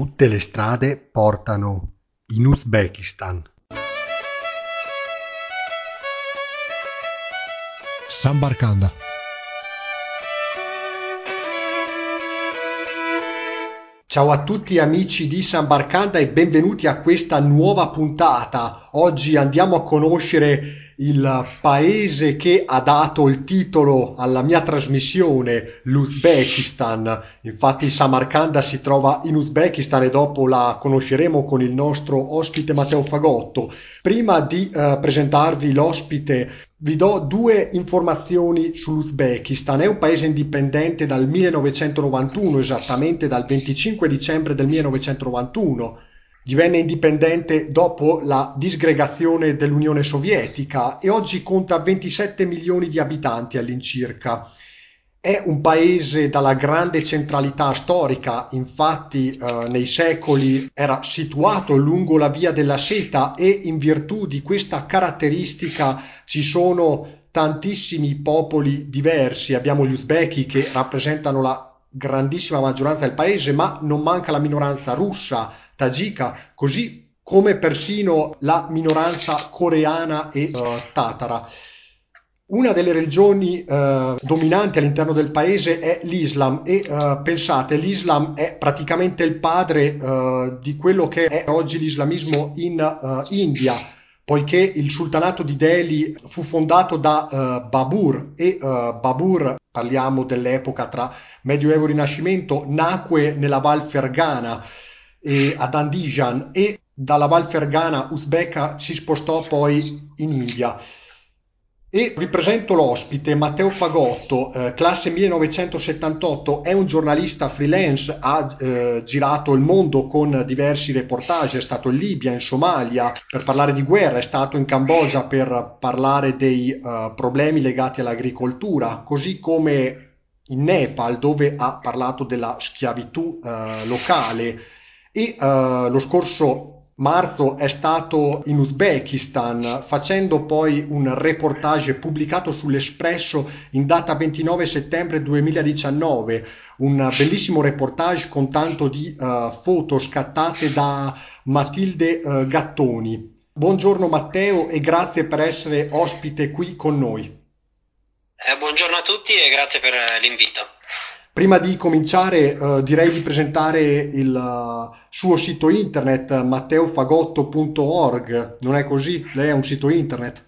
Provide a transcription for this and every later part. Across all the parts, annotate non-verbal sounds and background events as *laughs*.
Tutte le strade portano in Uzbekistan. Sambarkanda. Ciao a tutti amici di Sambarkanda e benvenuti a questa nuova puntata. Oggi andiamo a conoscere il paese che ha dato il titolo alla mia trasmissione, l'Uzbekistan. Infatti Samarcanda si trova in Uzbekistan e dopo la conosceremo con il nostro ospite Matteo Fagotto. Prima di uh, presentarvi l'ospite vi do due informazioni sull'Uzbekistan. È un paese indipendente dal 1991, esattamente dal 25 dicembre del 1991 Divenne indipendente dopo la disgregazione dell'Unione Sovietica e oggi conta 27 milioni di abitanti all'incirca. È un paese dalla grande centralità storica, infatti eh, nei secoli era situato lungo la via della seta e in virtù di questa caratteristica ci sono tantissimi popoli diversi. Abbiamo gli uzbeki che rappresentano la grandissima maggioranza del paese, ma non manca la minoranza russa, tagika, così come persino la minoranza coreana e uh, tatara. Una delle religioni uh, dominanti all'interno del paese è l'Islam e uh, pensate, l'Islam è praticamente il padre di quello che è oggi l'islamismo in India, poiché il sultanato di Delhi fu fondato da Babur e Babur, parliamo dell'epoca tra Medioevo e Rinascimento, nacque nella Val Fergana e ad Andijan e dalla Val Fergana uzbeka si spostò poi in India. E vi presento l'ospite, Matteo Fagotto, eh, classe 1978, è un giornalista freelance, ha eh, girato il mondo con diversi reportage, è stato in Libia, in Somalia per parlare di guerra, è stato in Cambogia per parlare dei uh, problemi legati all'agricoltura, così come in Nepal dove ha parlato della schiavitù uh, locale e uh, lo scorso marzo è stato in Uzbekistan facendo poi un reportage pubblicato sull'Espresso in data 29 settembre 2019 un bellissimo reportage con tanto di uh, foto scattate da Matilde uh, Gattoni. Buongiorno Matteo e grazie per essere ospite qui con noi. Eh, buongiorno a tutti e grazie per l'invito. Prima di cominciare uh, direi di presentare il uh, suo sito internet matteofagotto.org, non è così? Lei ha un sito internet?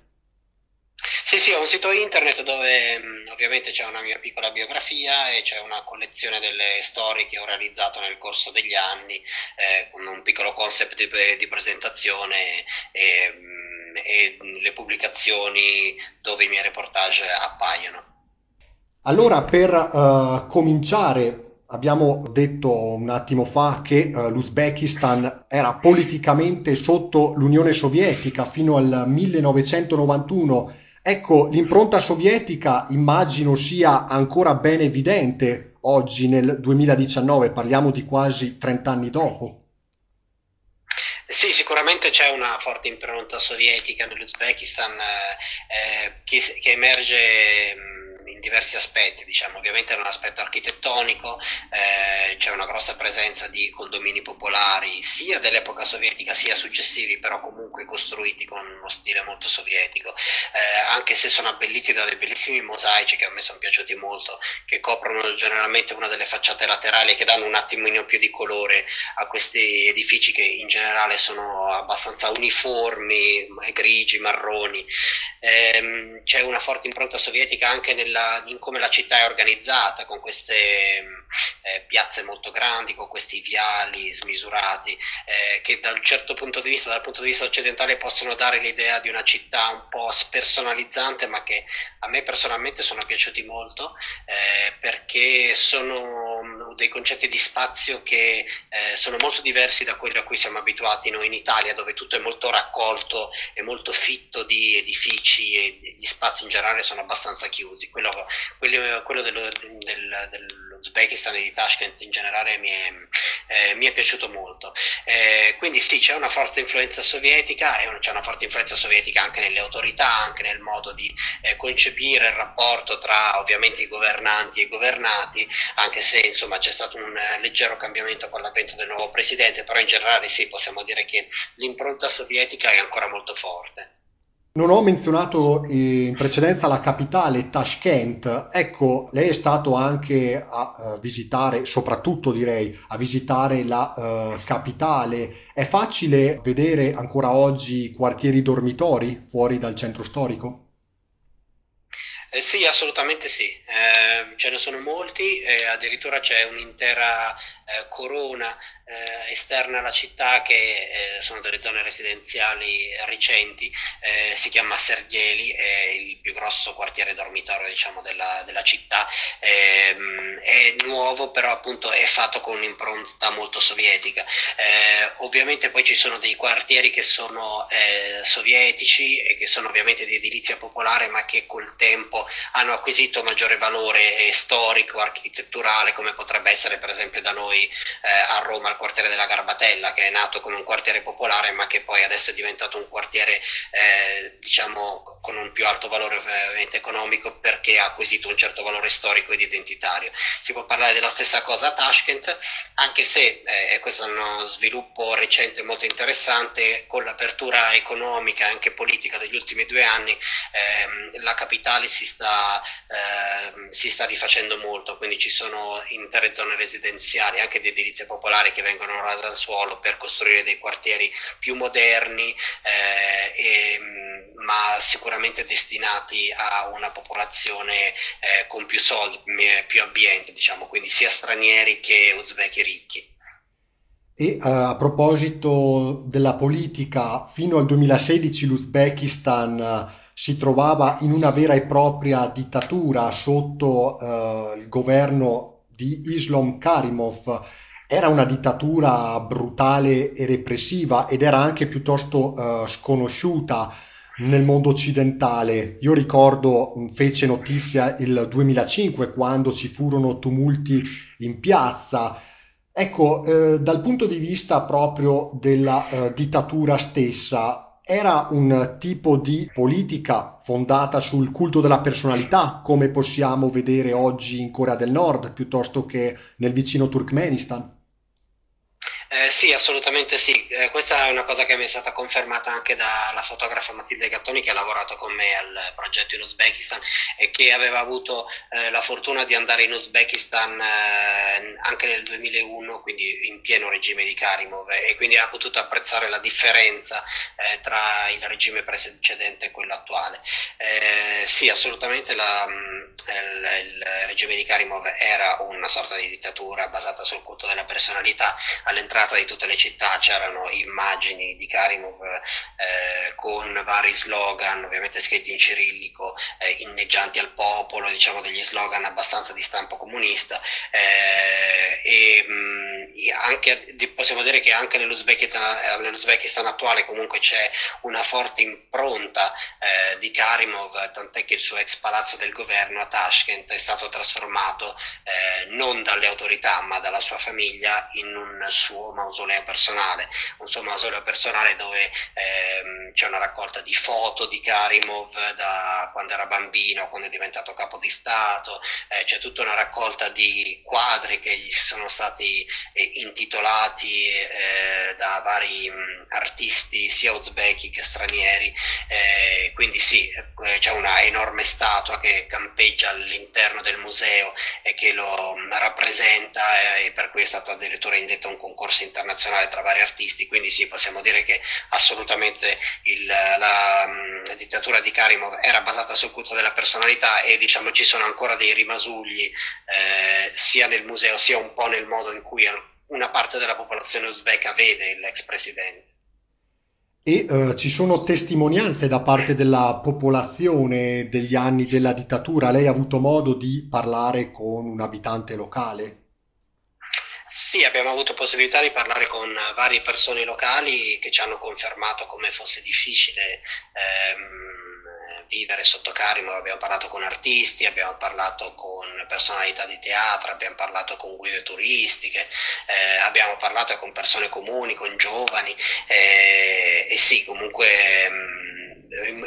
Sì, sì, ho un sito internet dove mh, ovviamente c'è una mia piccola biografia e c'è una collezione delle storie che ho realizzato nel corso degli anni eh, con un piccolo concept di, di presentazione e, mh, e le pubblicazioni dove i miei reportage appaiono. Allora, per uh, cominciare, abbiamo detto un attimo fa che uh, l'Uzbekistan era politicamente sotto l'Unione Sovietica fino al 1991. Ecco, l'impronta sovietica immagino sia ancora ben evidente oggi nel 2019, parliamo di quasi 30 anni dopo. Sì, sicuramente c'è una forte impronta sovietica nell'Uzbekistan eh, eh che, che, emerge diversi aspetti, diciamo, ovviamente un aspetto architettonico, eh, c'è una grossa presenza di condomini popolari sia dell'epoca sovietica sia successivi, però comunque costruiti con uno stile molto sovietico, eh, anche se sono abbelliti da dei bellissimi mosaici che a me sono piaciuti molto, che coprono generalmente una delle facciate laterali e che danno un attimino più di colore a questi edifici che in generale sono abbastanza uniformi, grigi, marroni. Eh, c'è una forte impronta sovietica anche nella in come la città è organizzata, con queste eh, piazze molto grandi, con questi viali smisurati, eh, che da un certo punto di vista, dal punto di vista occidentale, possono dare l'idea di una città un po' spersonalizzante, ma che a me personalmente sono piaciuti molto, eh, perché sono dei concetti di spazio che eh, sono molto diversi da quelli a cui siamo abituati noi in Italia, dove tutto è molto raccolto e molto fitto di edifici e gli spazi in generale sono abbastanza chiusi. Quello quello, quello dello, del, del, dell'Uzbekistan e di Tashkent in generale mi è, eh, mi è piaciuto molto. Eh, quindi sì, c'è una forte influenza sovietica e c'è una forte influenza sovietica anche nelle autorità, anche nel modo di eh, concepire il rapporto tra ovviamente i governanti e i governati, anche se insomma c'è stato un leggero cambiamento con l'avvento del nuovo presidente, però in generale sì, possiamo dire che l'impronta sovietica è ancora molto forte. Non ho menzionato in precedenza la capitale Tashkent, ecco, lei è stato anche a uh, visitare, soprattutto direi, a visitare la uh, capitale. È facile vedere ancora oggi quartieri dormitori fuori dal centro storico? Eh sì, assolutamente sì, eh, ce ne sono molti, eh, addirittura c'è un'intera eh, corona eh, esterna alla città che eh, sono delle zone residenziali recenti, eh, si chiama Sergheli, è il più grosso quartiere dormitorio diciamo, della, della, città, ehm, è nuovo però appunto è fatto con un'impronta molto sovietica. Eh, ovviamente poi ci sono dei quartieri che sono sovietici e che sono ovviamente di edilizia popolare ma che col tempo hanno acquisito maggiore valore storico, architetturale come potrebbe essere per esempio da noi a Roma al quartiere della Garbatella, che è nato come un quartiere popolare, ma che poi adesso è diventato un quartiere, eh, diciamo, con un più alto valore ovviamente economico perché ha acquisito un certo valore storico ed identitario. Si può parlare della stessa cosa a Tashkent, anche se, eh, questo è uno sviluppo recente molto interessante, con l'apertura economica e anche politica degli ultimi due anni, ehm, la capitale si sta, eh, si sta rifacendo molto, quindi ci sono intere zone residenziali, anche di edilizia popolare, che vengono rase al suolo per costruire dei quartieri più moderni, eh, e, ma sicuramente destinati a una popolazione eh, con più soldi, più ambiente, diciamo, quindi sia stranieri che uzbeki ricchi. E uh, a proposito della politica, fino al 2016 l'Uzbekistan uh, si trovava in una vera e propria dittatura sotto uh, il governo di Islam Karimov era una dittatura brutale e repressiva ed era anche piuttosto uh, sconosciuta nel mondo occidentale. Io ricordo, fece notizia il 2005 quando ci furono tumulti in piazza. Ecco, eh, dal punto di vista proprio della eh, dittatura stessa, era un tipo di politica fondata sul culto della personalità, come possiamo vedere oggi in Corea del Nord, piuttosto che nel vicino Turkmenistan? Eh, sì, assolutamente sì. Eh, questa è una cosa che mi è stata confermata anche dalla fotografa Matilde Gattoni che ha lavorato con me al progetto in Uzbekistan e che aveva avuto eh, la fortuna di andare in Uzbekistan eh, anche nel 2001, quindi in pieno regime di Karimov e quindi ha potuto apprezzare la differenza eh, tra il regime precedente e quello attuale. Eh, sì, assolutamente la, il, il regime di Karimov era una sorta di dittatura basata sul culto della personalità all'entrata all'entrata di tutte le città c'erano immagini di Karimov eh, con vari slogan, ovviamente scritti in cirillico, eh, inneggianti al popolo, diciamo degli slogan abbastanza di stampo comunista eh, e mh, anche, possiamo dire che anche nell'Uzbekistan, nell'Uzbekistan attuale comunque c'è una forte impronta eh, di Karimov, tant'è che il suo ex palazzo del governo a Tashkent è stato trasformato eh, non dalle autorità ma dalla sua famiglia in un suo mausoleo personale, un suo mausoleo personale dove ehm, c'è una raccolta di foto di Karimov da quando era bambino, quando è diventato capo di Stato, eh, c'è tutta una raccolta di quadri che gli sono stati eh, intitolati eh, da vari mh, artisti sia uzbeki che stranieri, eh, quindi sì, eh, c'è una enorme statua che campeggia all'interno del museo e che lo mh, rappresenta e per cui è stato addirittura indetto un concorso concorso internazionale tra vari artisti, quindi sì, possiamo dire che assolutamente il, la, la, dittatura di Karimov era basata sul culto della personalità e diciamo ci sono ancora dei rimasugli eh, sia nel museo sia un po' nel modo in cui una parte della popolazione uzbeka vede l'ex presidente. E uh, ci sono testimonianze da parte della popolazione degli anni della dittatura. Lei ha avuto modo di parlare con un abitante locale? Sì, abbiamo avuto possibilità di parlare con varie persone locali che ci hanno confermato come fosse difficile ehm, vivere sotto Karimov, abbiamo parlato con artisti, abbiamo parlato con personalità di teatro, abbiamo parlato con guide turistiche, eh, abbiamo parlato con persone comuni, con giovani eh, e sì, comunque mh,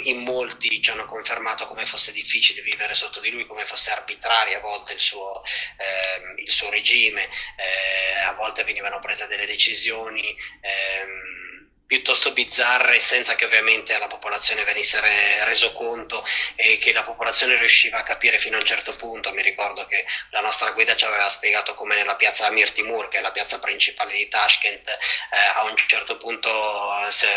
in molti ci hanno confermato come fosse difficile vivere sotto di lui, come fosse arbitrario a volte il suo, ehm, il suo regime, eh, a volte venivano prese delle decisioni. Piuttosto bizzarre senza che ovviamente alla popolazione venisse reso conto e che la popolazione riusciva a capire fino a un certo punto. Mi ricordo che la nostra guida ci aveva spiegato come nella piazza Amir Timur, che è la piazza principale di Tashkent, eh, a un certo punto se,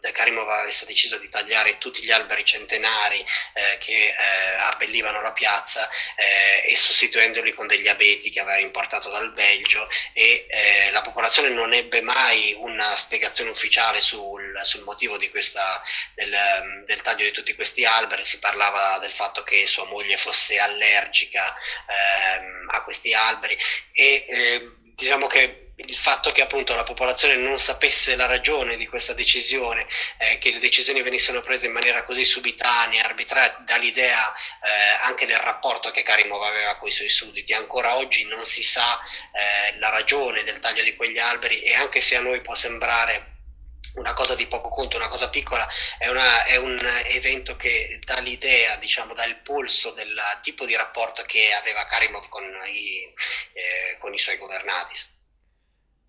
eh, Karimov avesse deciso di tagliare tutti gli alberi centenari eh, che eh, abbellivano la piazza eh, e sostituendoli con degli abeti che aveva importato dal Belgio e eh, la popolazione non ebbe mai una spiegazione ufficiale particolare sul, sul motivo questa, del, del, taglio di tutti questi alberi, si parlava del fatto che sua moglie fosse allergica ehm, a questi alberi e eh, diciamo che il fatto che appunto la popolazione non sapesse la ragione di questa decisione, eh, che le decisioni venissero prese in maniera così subitanea, arbitraria, dall'idea eh, anche del rapporto che Karimov aveva con i suoi sudditi. Ancora oggi non si sa eh, la ragione del taglio di quegli alberi e anche se a noi può sembrare una cosa di poco conto, una cosa piccola, è, una, è, un evento che dà l'idea, diciamo, dà il polso del tipo di rapporto che aveva Karimov con i, eh, con i suoi governati.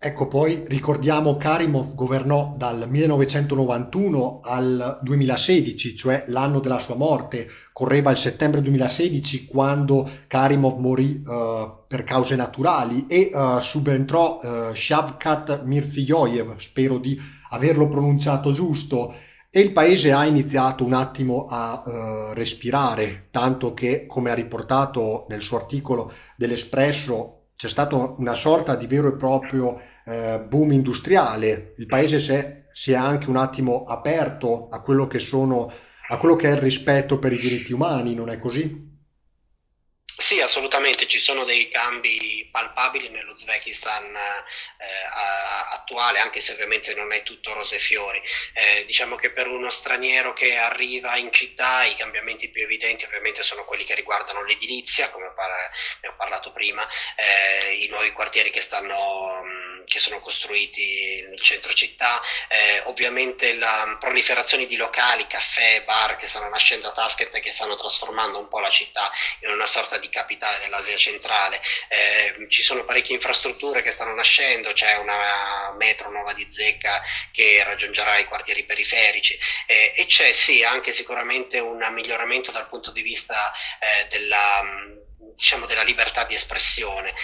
Ecco, poi ricordiamo Karimov governò dal 1991 al 2016, cioè l'anno della sua morte. Correva il settembre 2016 quando Karimov morì uh, per cause naturali e uh, subentrò uh, Shavkat Mirziyoyev, spero di averlo pronunciato giusto, e il paese ha iniziato un attimo a uh, respirare, tanto che, come ha riportato nel suo articolo dell'Espresso, c'è stata una sorta di vero e proprio uh, boom industriale. Il paese si è, si è, anche un attimo aperto a quello che sono a quello che è il rispetto per i diritti umani, non è così? Sì, assolutamente, ci sono dei cambi palpabili nell'Uzbekistan eh, attuale, anche se ovviamente non è tutto rose e fiori. Eh, diciamo che per uno straniero che arriva in città i cambiamenti più evidenti ovviamente sono quelli che riguardano l'edilizia, come ne ho parlato prima, eh, i nuovi quartieri che stanno che sono costruiti nel centro città, eh, ovviamente la proliferazione di locali, caffè, bar che stanno nascendo a Tashkent e che stanno trasformando un po' la città in una sorta capitale dell'Asia centrale. Eh, ci sono parecchie infrastrutture che stanno nascendo, c'è una metro nuova di zecca che raggiungerà i quartieri periferici eh, e c'è sì anche sicuramente un miglioramento dal punto di vista eh, della diciamo, della libertà di espressione.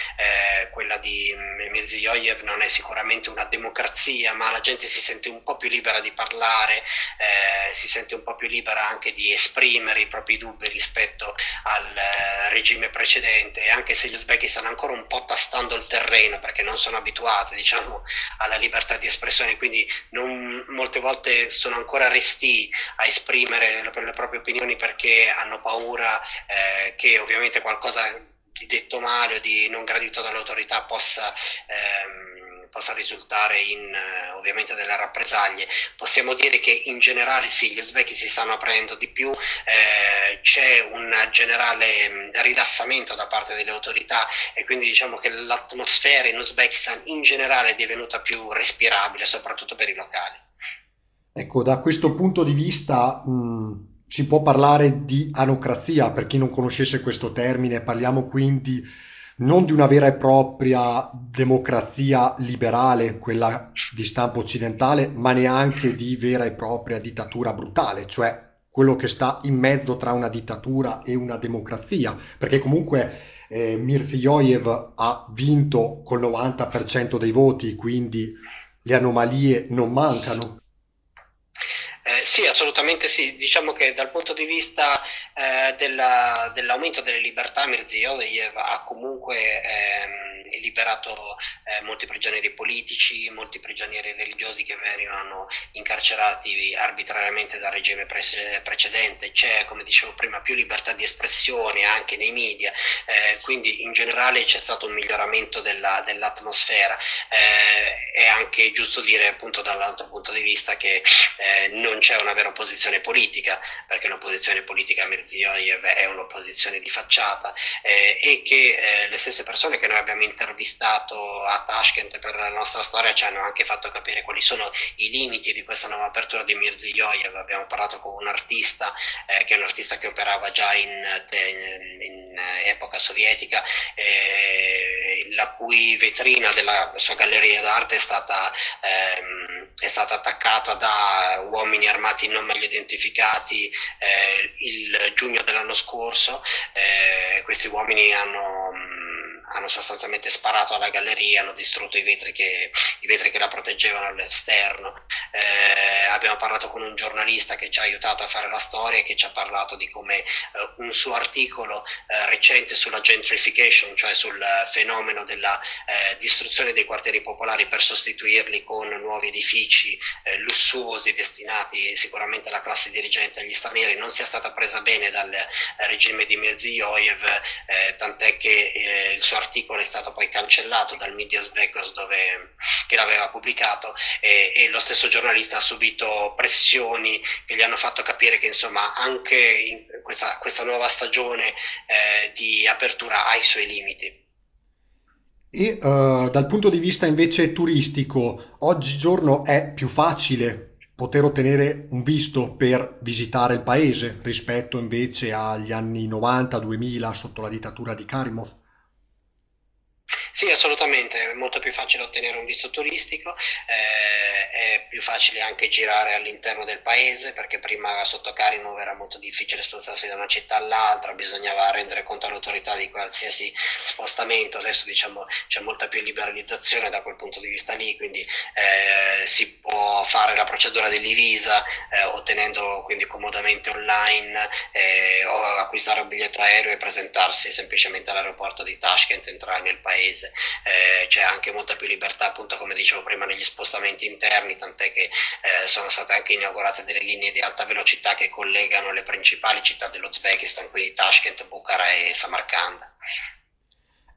Quella di mm, Mirziyoyev non è sicuramente una democrazia, ma la gente si sente un po' più libera di parlare, eh, si sente un po' più libera anche di esprimere i propri dubbi rispetto al eh, regime precedente, anche se gli uzbeki stanno ancora un po' tastando il terreno perché non sono abituati diciamo, alla libertà di espressione, quindi non, molte volte sono ancora resti a esprimere le, le proprie opinioni perché hanno paura eh, che ovviamente qualcosa di detto male o di non gradito dalle autorità possa, ehm, possa risultare in eh, ovviamente delle rappresaglie. Possiamo dire che in generale sì, gli uzbeki si stanno aprendo di più, eh, c'è un generale mm, rilassamento da parte delle autorità e quindi diciamo che l'atmosfera in Uzbekistan in generale è divenuta più respirabile, soprattutto per i locali. Ecco, da questo punto di vista... Mh mm, si può parlare di anocrazia, per chi non conoscesse questo termine, parliamo quindi non di una vera e propria democrazia liberale, quella di stampo occidentale, ma neanche di vera e propria dittatura brutale, cioè quello che sta in mezzo tra una dittatura e una democrazia, perché comunque eh, Mirziyoyev ha vinto col 90% dei voti, quindi le anomalie non mancano. Eh, assolutamente sì. Diciamo che dal punto di vista eh, della, dell'aumento delle libertà, Mirziyoyev ha comunque ehm, liberato eh, molti prigionieri politici, molti prigionieri religiosi che venivano incarcerati arbitrariamente dal regime pre- precedente. C'è, come dicevo prima, più libertà di espressione anche nei media, quindi in generale c'è stato un miglioramento della, dell'atmosfera. Eh, anche anche giusto dire appunto dall'altro punto di vista che eh, non c'è una vera opposizione politica, perché l'opposizione politica a Mirziyoyev è un'opposizione di facciata eh, e che eh, le stesse persone che noi abbiamo intervistato a Tashkent per la nostra storia ci hanno anche fatto capire quali sono i limiti di questa nuova apertura di Mirziyoyev. Abbiamo parlato con un artista eh, che è un artista che operava già in, in, in epoca sovietica, la cui vetrina della sua galleria d'arte è stata, ehm, è stata attaccata da uomini armati non meglio identificati eh, il giugno dell'anno scorso. Eh, questi uomini hanno hanno sostanzialmente sparato alla galleria, hanno distrutto i vetri che, vetri che la proteggevano all'esterno. Eh, abbiamo parlato con un giornalista che ci ha aiutato a fare la storia e che ci ha parlato di come eh, un suo articolo eh, recente sulla gentrification, cioè sul fenomeno della eh, distruzione dei quartieri popolari per sostituirli con nuovi edifici eh, lussuosi destinati sicuramente alla classe dirigente e agli stranieri, non sia stata presa bene dal regime di Mirziyoyev, tant'è che il suo articolo è stato poi cancellato dal Medias Records dove, che l'aveva pubblicato e, e, lo stesso giornalista ha subito pressioni che gli hanno fatto capire che insomma anche in questa, questa nuova stagione eh, di apertura ha i suoi limiti. E uh, dal punto di vista invece turistico, oggigiorno è più facile poter ottenere un visto per visitare il paese rispetto invece agli anni 90-2000 sotto la dittatura di Karimov? Sì, assolutamente, è molto più facile ottenere un visto turistico, eh, è più facile anche girare all'interno del paese perché prima sotto Karimov era molto difficile spostarsi da una città all'altra, bisognava rendere conto all'autorità di qualsiasi spostamento, adesso diciamo c'è molta più liberalizzazione da quel punto di vista lì, quindi eh, si può fare la procedura dell'Ivisa eh, ottenendolo quindi comodamente online eh, o acquistare un biglietto aereo e presentarsi semplicemente all'aeroporto di Tashkent, entrare nel paese paese. Eh, c'è anche molta più libertà, appunto, come dicevo prima, negli spostamenti interni, tant'è che eh, sono state anche inaugurate delle linee di alta velocità che collegano le principali città dell'Uzbekistan, quindi Tashkent, Bukhara e Samarkand.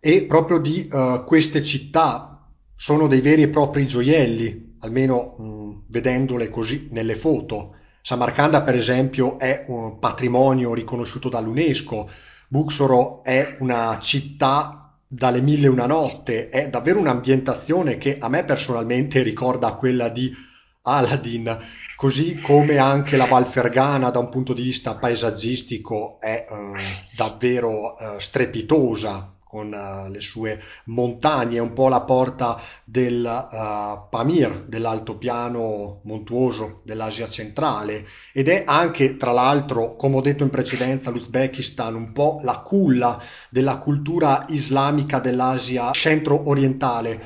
E proprio di uh, queste città sono dei veri e propri gioielli, almeno mh, vedendole così nelle foto. Samarcanda, per esempio, è un patrimonio riconosciuto dall'UNESCO. Buxoro è una città dalle mille e una notte, è davvero un'ambientazione che a me personalmente *laughs* ricorda quella di Aladdin, così come anche la Val Fergana da un punto di vista paesaggistico è eh, davvero eh, strepitosa con uh, le sue montagne, un po' la porta del uh, Pamir, dell'altopiano montuoso dell'Asia centrale, ed è anche, tra l'altro, come ho detto in precedenza, l'Uzbekistan, un po' la culla della cultura islamica dell'Asia centro-orientale.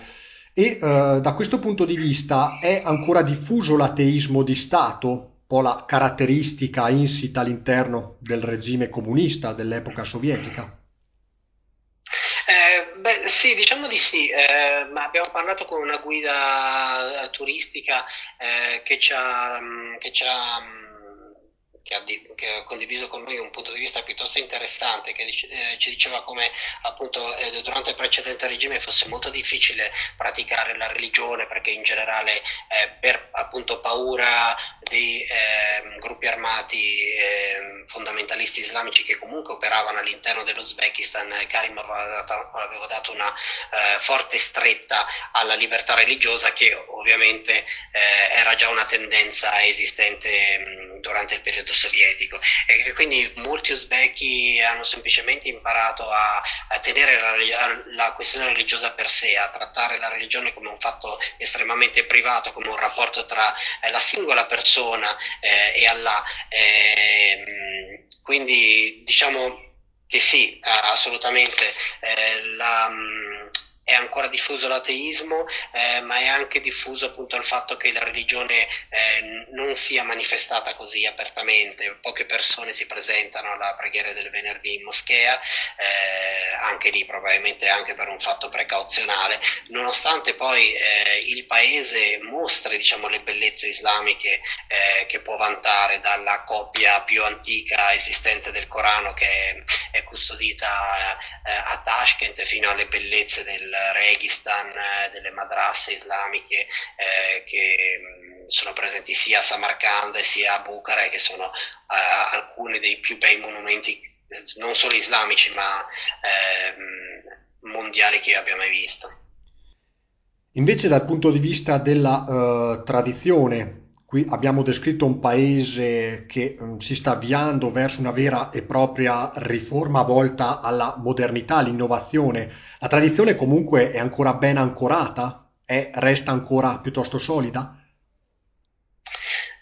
E uh, da questo punto di vista è ancora diffuso l'ateismo di Stato, un po' la caratteristica insita all'interno del regime comunista dell'epoca sovietica. Eh, beh, sì, diciamo di sì, eh, ma abbiamo parlato con una guida eh, turistica eh, che ci ha, mm, che ci ha mm, che ha, di, che ha, condiviso con noi un punto di vista piuttosto interessante, che eh, ci diceva come appunto eh, durante il precedente regime fosse molto difficile praticare la religione perché in generale eh, per appunto paura dei ehm, gruppi armati ehm, fondamentalisti islamici che comunque operavano all'interno dell'Uzbekistan, Karim aveva dato, aveva dato una eh, forte stretta alla libertà religiosa che ovviamente eh, era già una tendenza esistente mh, durante il periodo sovietico e quindi molti uzbeki hanno semplicemente imparato a, a tenere la, la, questione religiosa per sé, a trattare la religione come un fatto estremamente privato, come un rapporto tra eh, la singola persona eh, e Allah. Eh, quindi diciamo che sì, assolutamente eh, la è ancora diffuso l'ateismo, eh, ma è anche diffuso appunto il fatto che la religione eh, non sia manifestata così apertamente. Poche persone si presentano alla preghiera del venerdì in moschea, eh, anche lì probabilmente anche per un fatto precauzionale, nonostante poi eh, il paese mostra diciamo, le bellezze islamiche eh, che può vantare dalla coppia più antica esistente del Corano che è, è custodita eh, a Tashkent fino alle bellezze del Registan, eh, delle madrasse islamiche eh, che sono presenti sia a Samarkand sia a Bukhara che sono eh, alcuni dei più bei monumenti non solo islamici ma mondiali che abbia mai visto. Invece dal punto di vista della uh, tradizione, qui abbiamo descritto un paese che um, si sta avviando verso una vera e propria riforma volta alla modernità, all'innovazione. La tradizione comunque è ancora ben ancorata? È, resta ancora piuttosto solida?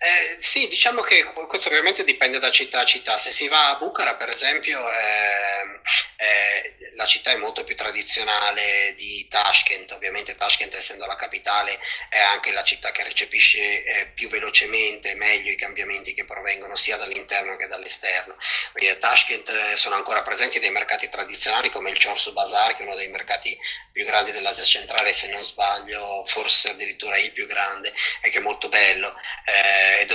Eh, sì, diciamo che questo ovviamente dipende da città a città. Se si va a Bukhara, per esempio, eh, eh, la città è molto più tradizionale di Tashkent. Ovviamente Tashkent, essendo la capitale, è anche la città che recepisce eh, più velocemente e meglio i cambiamenti che provengono sia dall'interno che dall'esterno. Quindi a Tashkent eh, sono ancora presenti dei mercati tradizionali come il Chorsu Bazar, che è uno dei mercati più grandi dell'Asia centrale, se non sbaglio, forse addirittura il più grande, e che è molto bello. Eh, eh,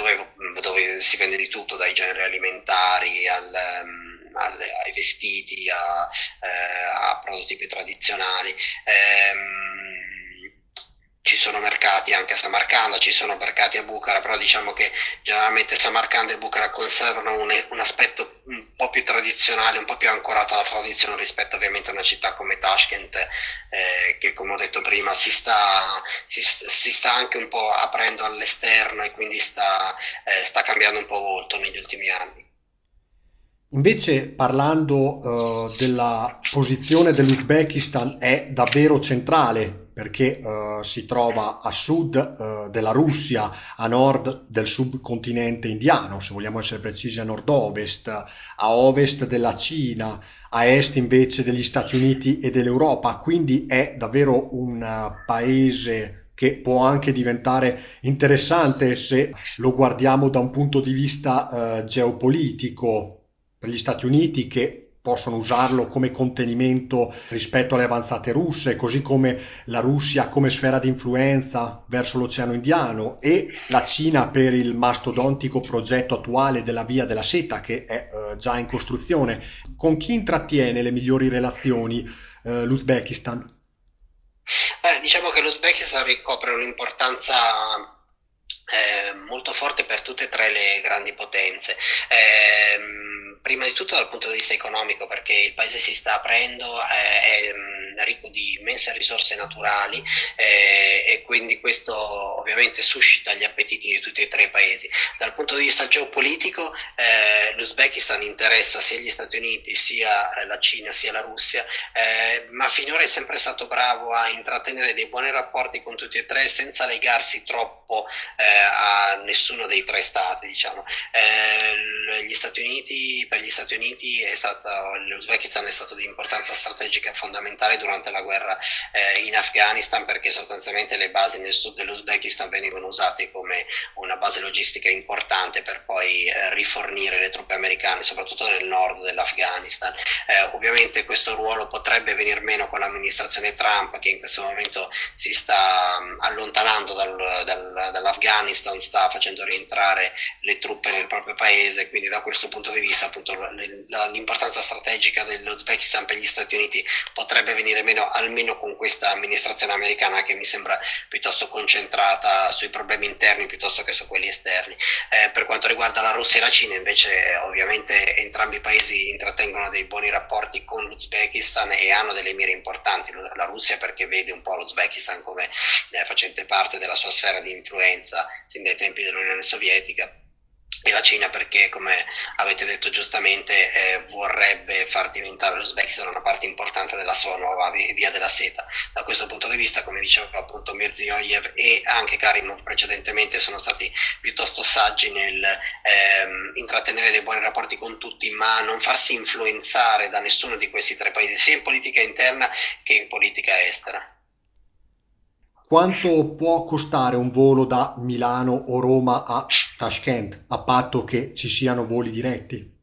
dove, si vende di tutto, dai generi alimentari al, um, al, ai vestiti, a, eh, a, prodotti tradizionali. Eh, ci sono mercati anche a Samarcanda, ci sono mercati a Bukhara, però diciamo che generalmente Samarcanda e Bukhara conservano un, un, aspetto un po' più tradizionale, un po' più ancorato alla tradizione rispetto ovviamente a una città come Tashkent, eh, che come ho detto prima si sta, si, si sta, anche un po' aprendo all'esterno e quindi sta, eh, sta cambiando un po' volto negli ultimi anni. Invece parlando uh, della posizione dell'Uzbekistan è davvero centrale perché uh, si trova a sud uh, della Russia, a nord del subcontinente indiano, se vogliamo essere precisi a nord-ovest, a ovest della Cina, a est invece degli Stati Uniti e dell'Europa, quindi è davvero un uh, paese che può anche diventare interessante se lo guardiamo da un punto di vista geopolitico. Per gli Stati Uniti che possono usarlo come contenimento rispetto alle avanzate russe, così come la Russia come sfera di influenza verso l'Oceano Indiano e la Cina per il mastodontico progetto attuale della Via della Seta che è eh, già in costruzione. Con chi intrattiene le migliori relazioni eh, l'Uzbekistan? Eh, diciamo che l'Uzbekistan ricopre un'importanza eh, molto forte per tutte e tre le grandi potenze. Eh, prima di tutto dal punto di vista economico, perché il paese si sta aprendo, eh, mm, ricco di immense risorse naturali eh, e quindi questo ovviamente suscita gli appetiti di tutti e tre i paesi. Dal punto di vista geopolitico, eh, l'Uzbekistan interessa sia gli Stati Uniti, sia eh, la Cina, sia la Russia, eh, ma finora è sempre stato bravo a intrattenere dei buoni rapporti con tutti e tre senza legarsi troppo eh, a nessuno dei tre stati. Diciamo. Stati Uniti per gli Stati Uniti è stato, l'Uzbekistan è stato di importanza strategica fondamentale durante la guerra eh, in Afghanistan perché sostanzialmente le basi nel sud dell'Uzbekistan venivano usate come una base logistica importante per poi eh, rifornire le truppe americane, soprattutto nel nord dell'Afghanistan. Eh, ovviamente questo ruolo potrebbe venire meno con l'amministrazione Trump che in questo momento si sta um, allontanando dal, dal, dall'Afghanistan, sta facendo rientrare le truppe nel proprio paese, quindi da questo punto di vista appunto l'importanza strategica dell'Uzbekistan per gli Stati Uniti potrebbe venire meno almeno con questa amministrazione americana che mi sembra piuttosto concentrata sui problemi interni piuttosto che su quelli esterni. Eh, per quanto riguarda la Russia e la Cina invece ovviamente entrambi i paesi intrattengono dei buoni rapporti con l'Uzbekistan e hanno delle mire importanti. La Russia perché vede un po' l'Uzbekistan come eh, facente parte della sua sfera di influenza sin dai tempi dell'Unione Sovietica e la Cina perché, come avete detto giustamente, eh, vorrebbe far diventare l'Uzbekistan una parte importante della sua nuova via della seta. Da questo punto di vista, come diceva appunto Mirziyoyev e anche Karimov precedentemente, sono stati piuttosto saggi nel ehm, intrattenere dei buoni rapporti con tutti, ma non farsi influenzare da nessuno di questi tre paesi, sia in politica interna che in politica estera. Quanto può costare un volo da Milano o Roma a Tashkent, a patto che ci siano voli diretti?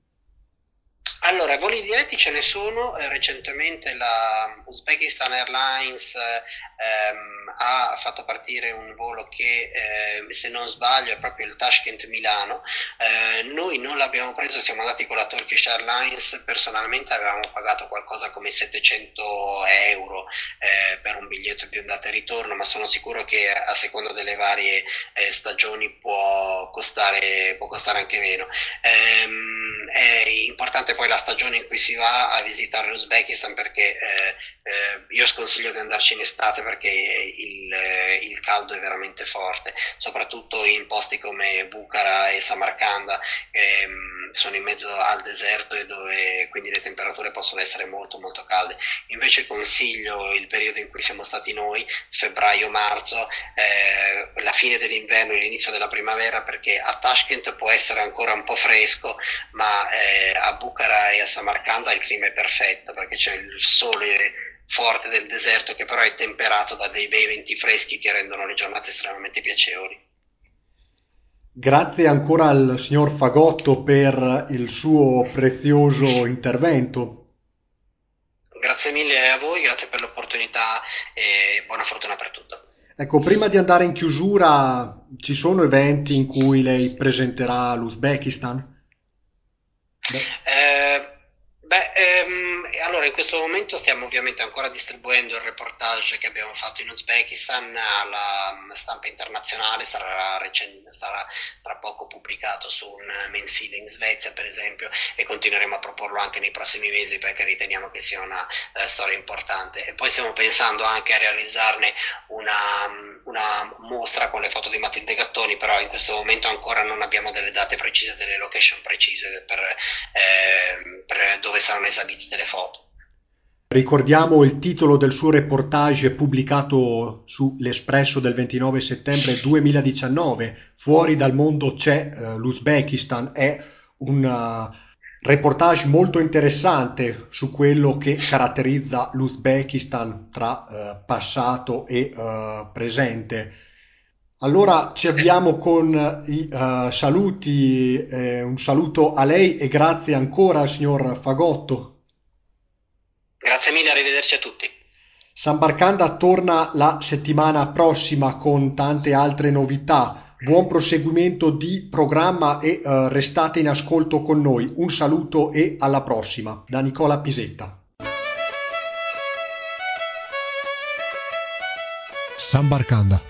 Allora, voli diretti ce ne sono, eh, recentemente la Uzbekistan Airlines ehm, ha fatto partire un volo che, eh, se non sbaglio, è proprio il Tashkent-Milano. Eh, noi non l'abbiamo preso, siamo andati con la Turkish Airlines, personalmente avevamo pagato qualcosa come 700 euro eh, per un biglietto di andata e ritorno, ma sono sicuro che a seconda delle varie eh, stagioni può costare, può costare anche meno. Ehm, è importante poi la stagione in cui si va a visitare l'Uzbekistan perché eh, eh, io sconsiglio di andarci in estate perché il, eh, il, caldo è veramente forte, soprattutto in posti come Bukhara e Samarcanda, ehm, sono in mezzo al deserto e dove quindi le temperature possono essere molto molto calde. Invece consiglio il periodo in cui siamo stati noi, febbraio-marzo, eh, la fine dell'inverno e l'inizio della primavera perché a Tashkent può essere ancora un po' fresco, ma eh, a Bukhara e a Samarcanda il clima è perfetto perché c'è il sole forte del deserto che però è temperato da dei bei venti freschi che rendono le giornate estremamente piacevoli. Grazie ancora al signor Fagotto per il suo prezioso intervento. Grazie mille a voi, grazie per l'opportunità e buona fortuna per tutto. Ecco, prima di andare in chiusura, ci sono eventi in cui lei presenterà l'Uzbekistan? Eh, allora in questo momento stiamo ovviamente ancora distribuendo il reportage che abbiamo fatto in Uzbekistan alla mm, stampa internazionale, sarà, recen- sarà tra poco pubblicato su un mensile in Svezia per esempio e continueremo a proporlo anche nei prossimi mesi perché riteniamo che sia una uh, storia importante. E poi stiamo pensando anche a realizzarne una, mm, una mostra con le foto di Matilde Gattoni, però in questo momento ancora non abbiamo delle date precise, delle location precise per, eh, per dove saranno esibite le foto. Ricordiamo il titolo del suo reportage pubblicato su L'Espresso del 29 settembre 2019, Fuori dal mondo c'è uh, l'Uzbekistan, è un uh, reportage molto interessante su quello che caratterizza l'Uzbekistan tra uh, passato e presente. Allora ci avviamo con i saluti, eh, un saluto a lei e grazie ancora signor Fagotto. Grazie mille, arrivederci a tutti. San Barcanda torna la settimana prossima con tante altre novità. Buon proseguimento di programma e uh, restate in ascolto con noi. Un saluto e alla prossima. Da Nicola Pisetta. San Barcanda.